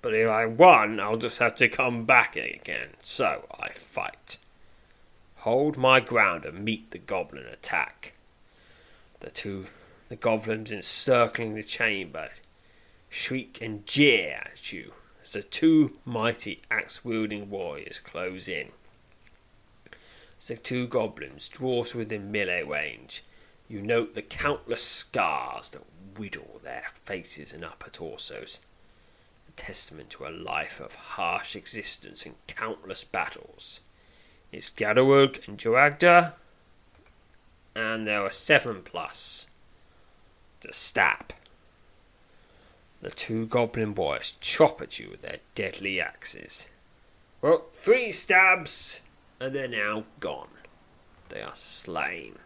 S2: But if I run, I'll just have to come back again, so I fight hold my ground and meet the goblin attack. The two the goblins encircling the chamber shriek and jeer at you as the two mighty axe wielding warriors close in. As the two goblins draw to within melee range, You note the countless scars that whittle their faces and upper torsos, a testament to a life of harsh existence and countless battles. It's Gadawug and Joagda, and there are seven plus to stab. The two goblin boys chop at you with their deadly axes. Well, three stabs, and they're now gone. They are slain.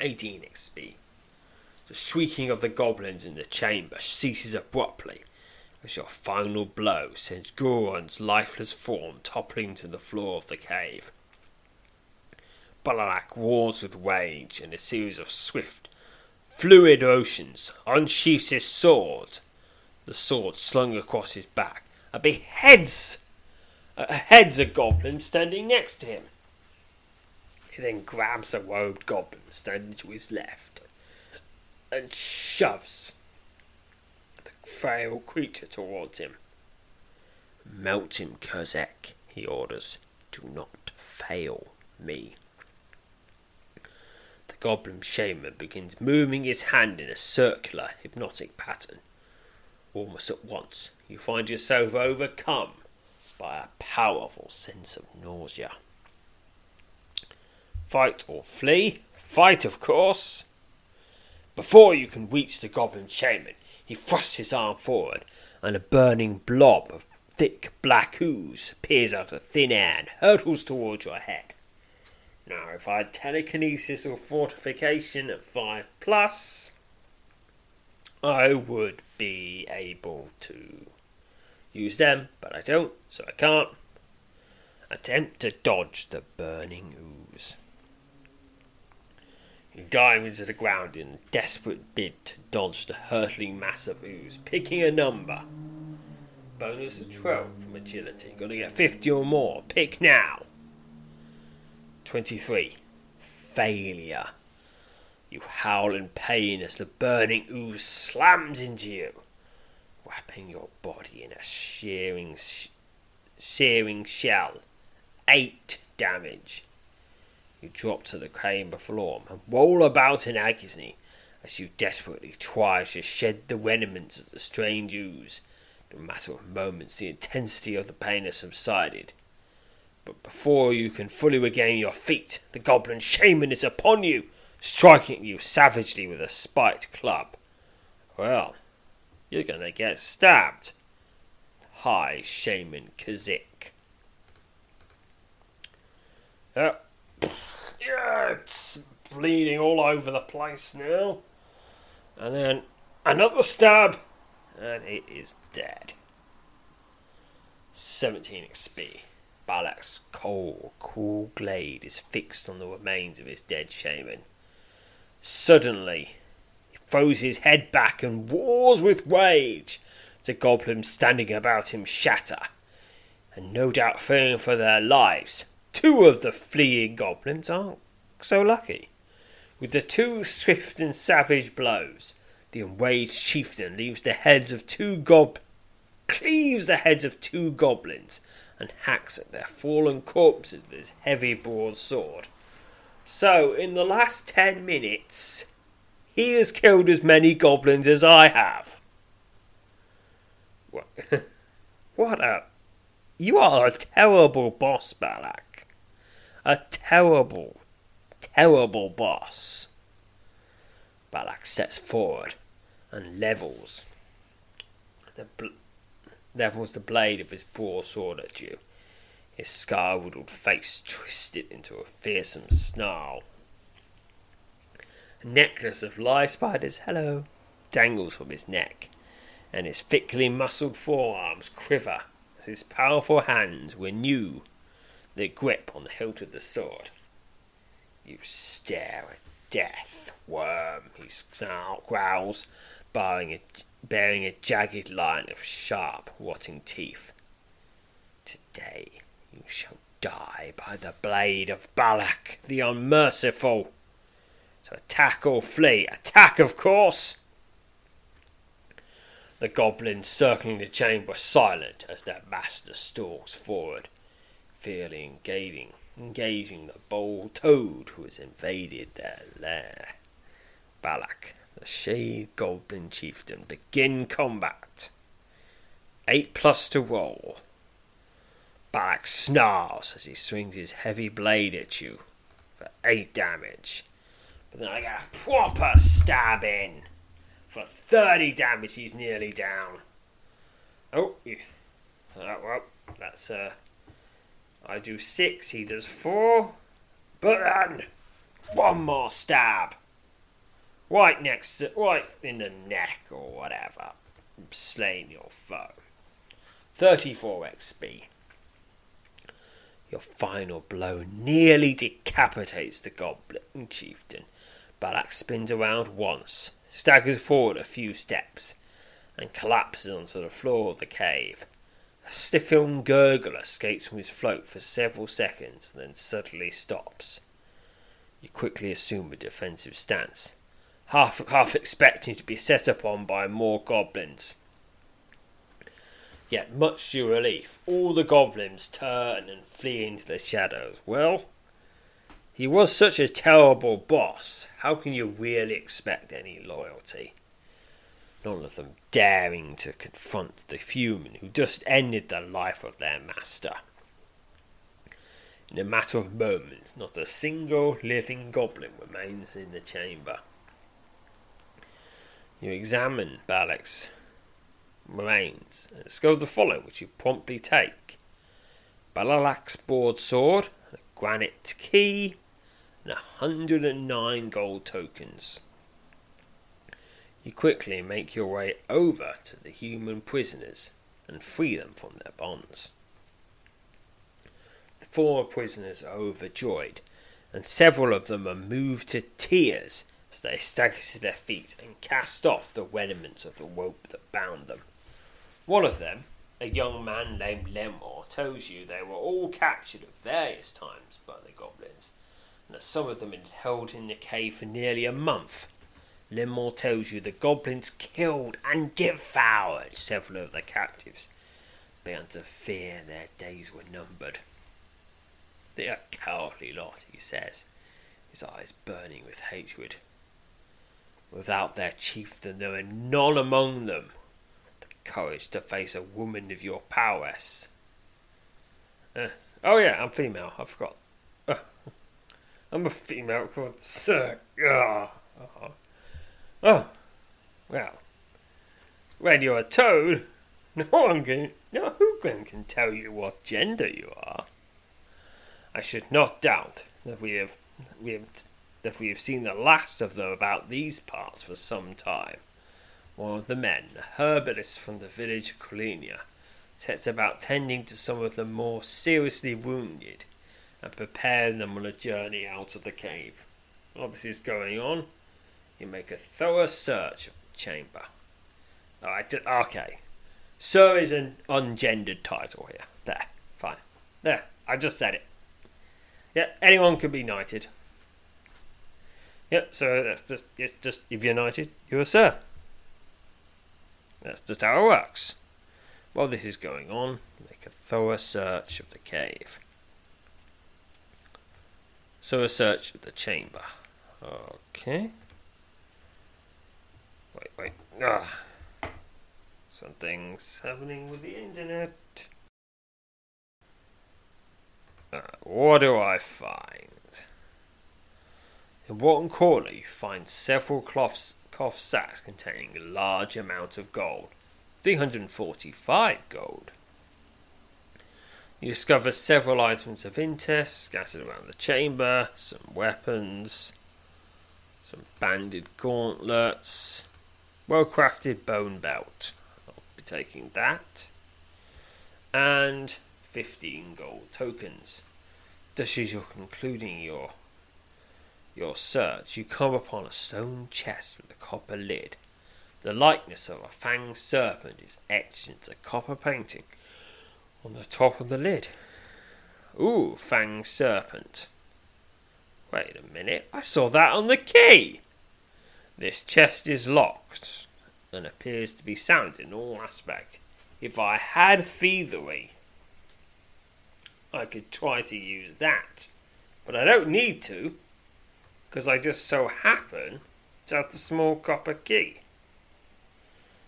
S2: 18 XP. The shrieking of the goblins in the chamber ceases abruptly as your final blow sends Goron's lifeless form toppling to the floor of the cave. Balak roars with rage, and a series of swift, fluid motions unsheaths his sword, the sword slung across his back, and beheads, uh, heads a goblin standing next to him. He then grabs a robed goblin standing to his left and shoves frail creature towards him. Melt him, Kurzek, he orders. Do not fail me. The goblin shaman begins moving his hand in a circular, hypnotic pattern. Almost at once, you find yourself overcome by a powerful sense of nausea. Fight or flee? Fight, of course. Before you can reach the goblin shaman, he thrusts his arm forward, and a burning blob of thick black ooze appears out of thin air and hurtles towards your head. Now, if I had telekinesis or fortification at 5 plus, I would be able to use them, but I don't, so I can't. Attempt to dodge the burning ooze. He dives into the ground in a desperate bid to dodge the hurtling mass of ooze, picking a number. Bonus of 12 from agility. Gotta get 50 or more. Pick now. 23. Failure. You howl in pain as the burning ooze slams into you, wrapping your body in a shearing, shearing shell. 8 damage. You drop to the chamber floor and roll about in agony as you desperately try to shed the remnants of the strange ooze. In a matter of moments, the intensity of the pain has subsided. But before you can fully regain your feet, the goblin shaman is upon you, striking you savagely with a spiked club. Well, you're gonna get stabbed. Hi, Shaman Kazik. Uh, yeah, it's bleeding all over the place now. And then another stab, and it is dead. 17 XP. Balak's cold, cool glade is fixed on the remains of his dead shaman. Suddenly, he throws his head back and roars with rage. The goblins standing about him shatter, and no doubt fearing for their lives. Two of the fleeing goblins aren't so lucky. With the two swift and savage blows, the enraged chieftain leaves the heads of two gob cleaves the heads of two goblins and hacks at their fallen corpses with his heavy broadsword. So, in the last ten minutes, he has killed as many goblins as I have. What, what a. You are a terrible boss, Balak a terrible, terrible boss. Balak steps forward and levels the bl- levels the blade of his broadsword at you. His scar-riddled face twisted into a fearsome snarl. A necklace of lie spiders, hello, dangles from his neck, and his thickly muscled forearms quiver as his powerful hands renew the grip on the hilt of the sword. You stare at death, worm, he growls, bearing a, bearing a jagged line of sharp, rotting teeth. Today you shall die by the blade of Balak the Unmerciful. So attack or flee. Attack, of course! The goblins circling the chamber silent as their master stalks forward fairly engaging, engaging the bold toad who has invaded their lair. Balak, the Shade Goblin Chieftain, begin combat. 8 plus to roll. Balak snarls as he swings his heavy blade at you for 8 damage. But then I get a proper stab in. For 30 damage, he's nearly down. Oh, you, uh, well, that's, uh, I do 6, he does 4. But then, one more stab. Right next to, right in the neck or whatever. Slaying your foe. 34 XP. Your final blow nearly decapitates the goblin chieftain. Balak spins around once, staggers forward a few steps, and collapses onto the floor of the cave. A stick-on gurgle escapes from his throat for several seconds, and then suddenly stops. You quickly assume a defensive stance, half half expecting to be set upon by more goblins. Yet, much to your relief, all the goblins turn and flee into the shadows. Well, he was such a terrible boss, how can you really expect any loyalty? None of them daring to confront the human who just ended the life of their master. In a matter of moments, not a single living goblin remains in the chamber. You examine Balak's remains and discover the following, which you promptly take Balak's broadsword, a granite key, and 109 gold tokens. You quickly make your way over to the human prisoners and free them from their bonds. The four prisoners are overjoyed, and several of them are moved to tears as they stagger to their feet and cast off the remnants of the rope that bound them. One of them, a young man named Lemor, tells you they were all captured at various times by the goblins, and that some of them had held in the cave for nearly a month. Lemor tells you the goblins killed and devoured several of the captives, began to fear their days were numbered. They are cowardly lot, he says, his eyes burning with hatred. Without their chieftain, there are none among them the courage to face a woman of your prowess. Uh, oh yeah, I'm female. I forgot. Uh, I'm a female called Sir. Oh, oh. Oh, well, when you're a toad, no one can, no one can tell you what gender you are. I should not doubt that we have, we have that we have seen the last of them about these parts for some time. One of the men, a herbalist from the village of Colina, sets about tending to some of the more seriously wounded and preparing them on a journey out of the cave. While this is going on, you make a thorough search of the chamber. Alright, okay. Sir is an ungendered title here. There, fine. There, I just said it. Yeah, anyone can be knighted. Yep, so that's just it's just if you're knighted, you're a sir. That's just how it works. While this is going on, make a thorough search of the cave. So a search of the chamber. Okay. Wait, wait. Ah. Something's happening with the internet. Uh, what do I find? In one corner, you find several cloth, cloth sacks containing a large amount of gold 345 gold. You discover several items of interest scattered around the chamber some weapons, some banded gauntlets, well crafted bone belt. I'll be taking that. And 15 gold tokens. Just as you're concluding your your search, you come upon a stone chest with a copper lid. The likeness of a fanged serpent is etched into copper painting on the top of the lid. Ooh, fanged serpent. Wait a minute, I saw that on the key! This chest is locked and appears to be sound in all aspects. If I had thievery, I could try to use that, but I don't need to because I just so happen to have the small copper key.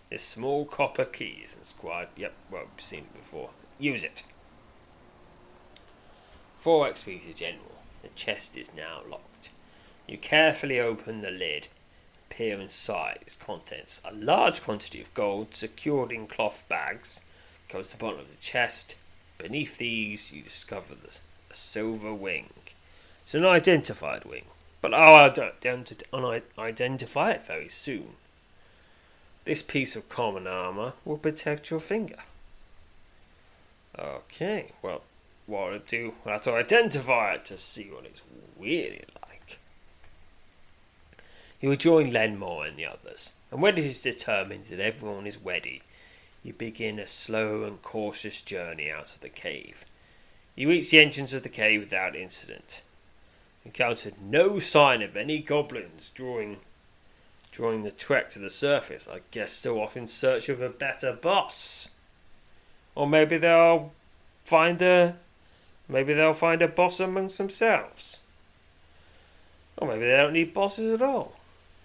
S2: This small copper key is inscribed. Yep, well, we've seen it before. Use it. 4 XP to General. The chest is now locked. You carefully open the lid, peer inside its contents. A large quantity of gold secured in cloth bags goes to the bottom of the chest. Beneath these, you discover the, a silver wing. It's an unidentified wing, but I'll identify it very soon. This piece of common armour will protect your finger. Okay, well, what I'll do, have to identify it to see what it's really like. You will join Lenmore and the others, and when it is determined that everyone is ready, you begin a slow and cautious journey out of the cave. You reach the entrance of the cave without incident. Encountered no sign of any goblins during during the trek to the surface. I guess still off in search of a better boss. Or maybe they'll find a maybe they'll find a boss amongst themselves. Or maybe they don't need bosses at all.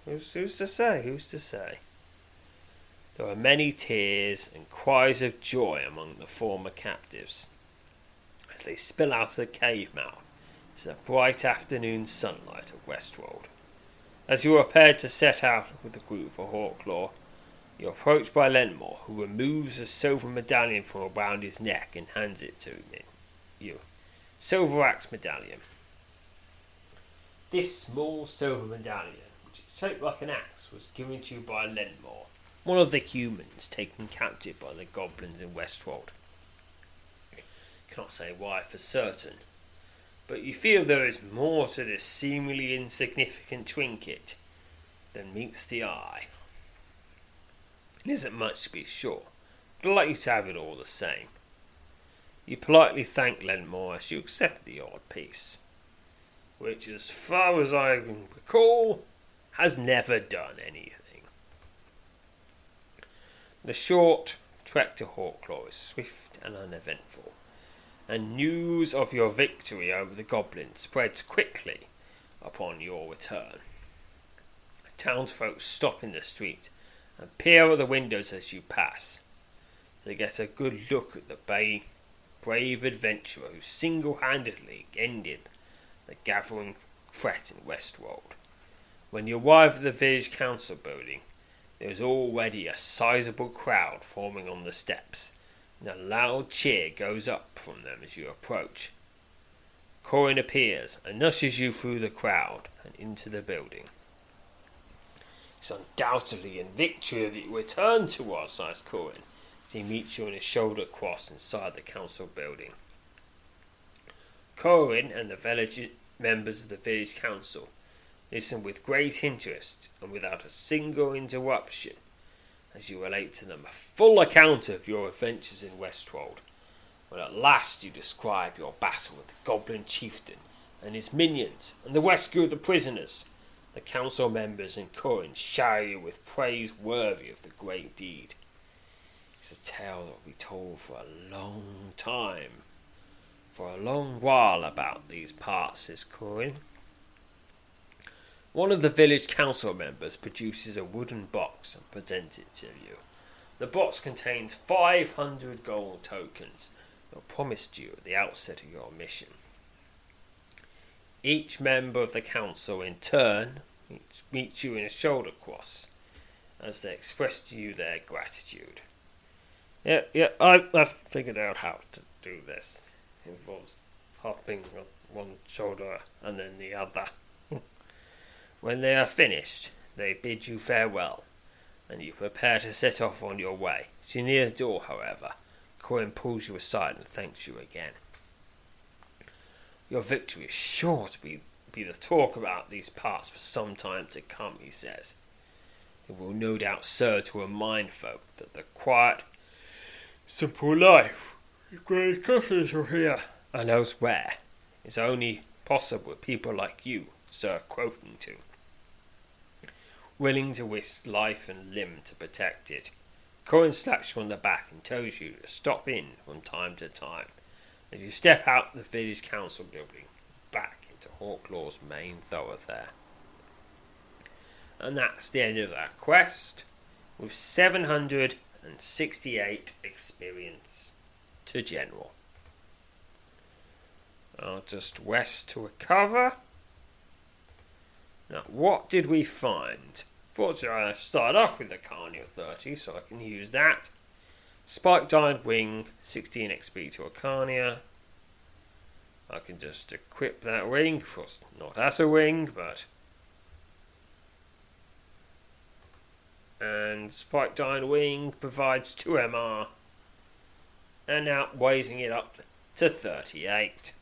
S2: Who's, who's to say? Who's to say? There were many tears and cries of joy among the former captives as they spill out of the cave mouth into the bright afternoon sunlight of Westwold. As you are prepared to set out with the group for Hawklaw, you are approached by Lenmore, who removes a silver medallion from around his neck and hands it to you. Silver axe medallion. This small silver medallion, shaped like an axe, was given to you by Lenmore, one of the humans taken captive by the goblins in Westwold. Cannot say why for certain, but you feel there is more to this seemingly insignificant trinket than meets the eye. It isn't much to be sure, but I'd like you to have it all the same. You politely thank Lenmore as you accept the odd piece, which, as far as I can recall, has never done anything. The short trek to Hawklaw is swift and uneventful and news of your victory over the goblins spreads quickly upon your return. Townsfolk stop in the street and peer at the windows as you pass to get a good look at the bay, brave adventurer who single handedly ended the gathering threat in Westwold. When you arrive at the village council building, there is already a sizable crowd forming on the steps and a loud cheer goes up from them as you approach. Corin appears and ushers you through the crowd and into the building. It's undoubtedly in victory that you return to us, says Corin, as he meets you on his shoulder cross inside the council building. Corin and the village members of the village council listen with great interest and without a single interruption as you relate to them a full account of your adventures in Westwold, when at last you describe your battle with the Goblin Chieftain and his minions and the rescue of the prisoners. The council members and Corin shower you with praise worthy of the great deed. It's a tale that will be told for a long time, for a long while about these parts, says Corin. One of the village council members produces a wooden box and presents it to you. The box contains 500 gold tokens that were promised you at the outset of your mission. Each member of the council, in turn, meets you in a shoulder cross as they express to you their gratitude. Yeah, yeah, I, I've figured out how to do this. It involves hopping on one shoulder and then the other. When they are finished, they bid you farewell, and you prepare to set off on your way. As you near the door, however, Corin pulls you aside and thanks you again. Your victory is sure to be, be the talk about these parts for some time to come, he says. It will no doubt serve to remind folk that the quiet, simple life great customers are here and elsewhere is only possible with people like you, Sir Croakington willing to risk life and limb to protect it. Corin slaps you on the back and tells you to stop in from time to time as you step out the village council building back into Hawklaw's main thoroughfare. And that's the end of that quest with 768 experience to general. I'll just west to recover. Now, what did we find? Fortunately, I start off with the Carnia 30, so I can use that. Spike Dyed Wing, 16 XP to a Carnia. I can just equip that wing, of course, not as a wing, but. And Spike Dyed Wing provides 2 MR, and now raising it up to 38.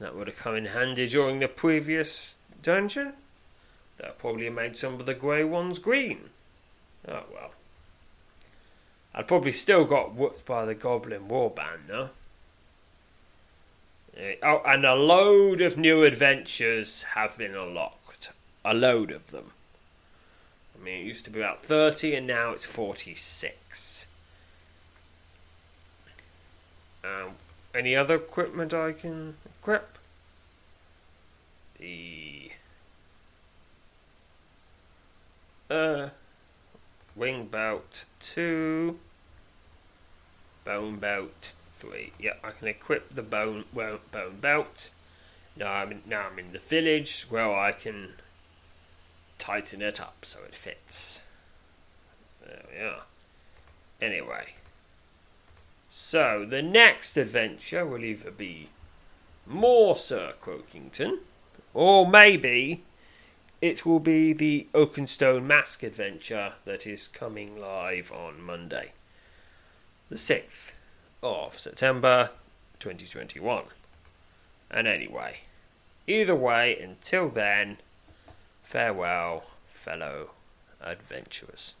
S2: That would have come in handy during the previous dungeon. That probably made some of the grey ones green. Oh well. I'd probably still got whooped by the Goblin Warband though. Oh, and a load of new adventures have been unlocked. A load of them. I mean, it used to be about 30 and now it's 46. Um, any other equipment I can equip? The uh wing belt two, bone belt three. Yeah, I can equip the bone well, bone belt. Now I'm in, now I'm in the village where I can tighten it up so it fits. There we are. Anyway. So, the next adventure will either be more Sir Croakington, or maybe it will be the Oakenstone Mask adventure that is coming live on Monday, the 6th of September 2021. And anyway, either way, until then, farewell, fellow adventurers.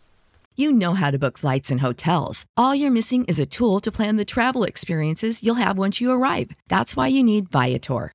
S1: You know how to book flights and hotels. All you're missing is a tool to plan the travel experiences you'll have once you arrive. That's why you need Viator.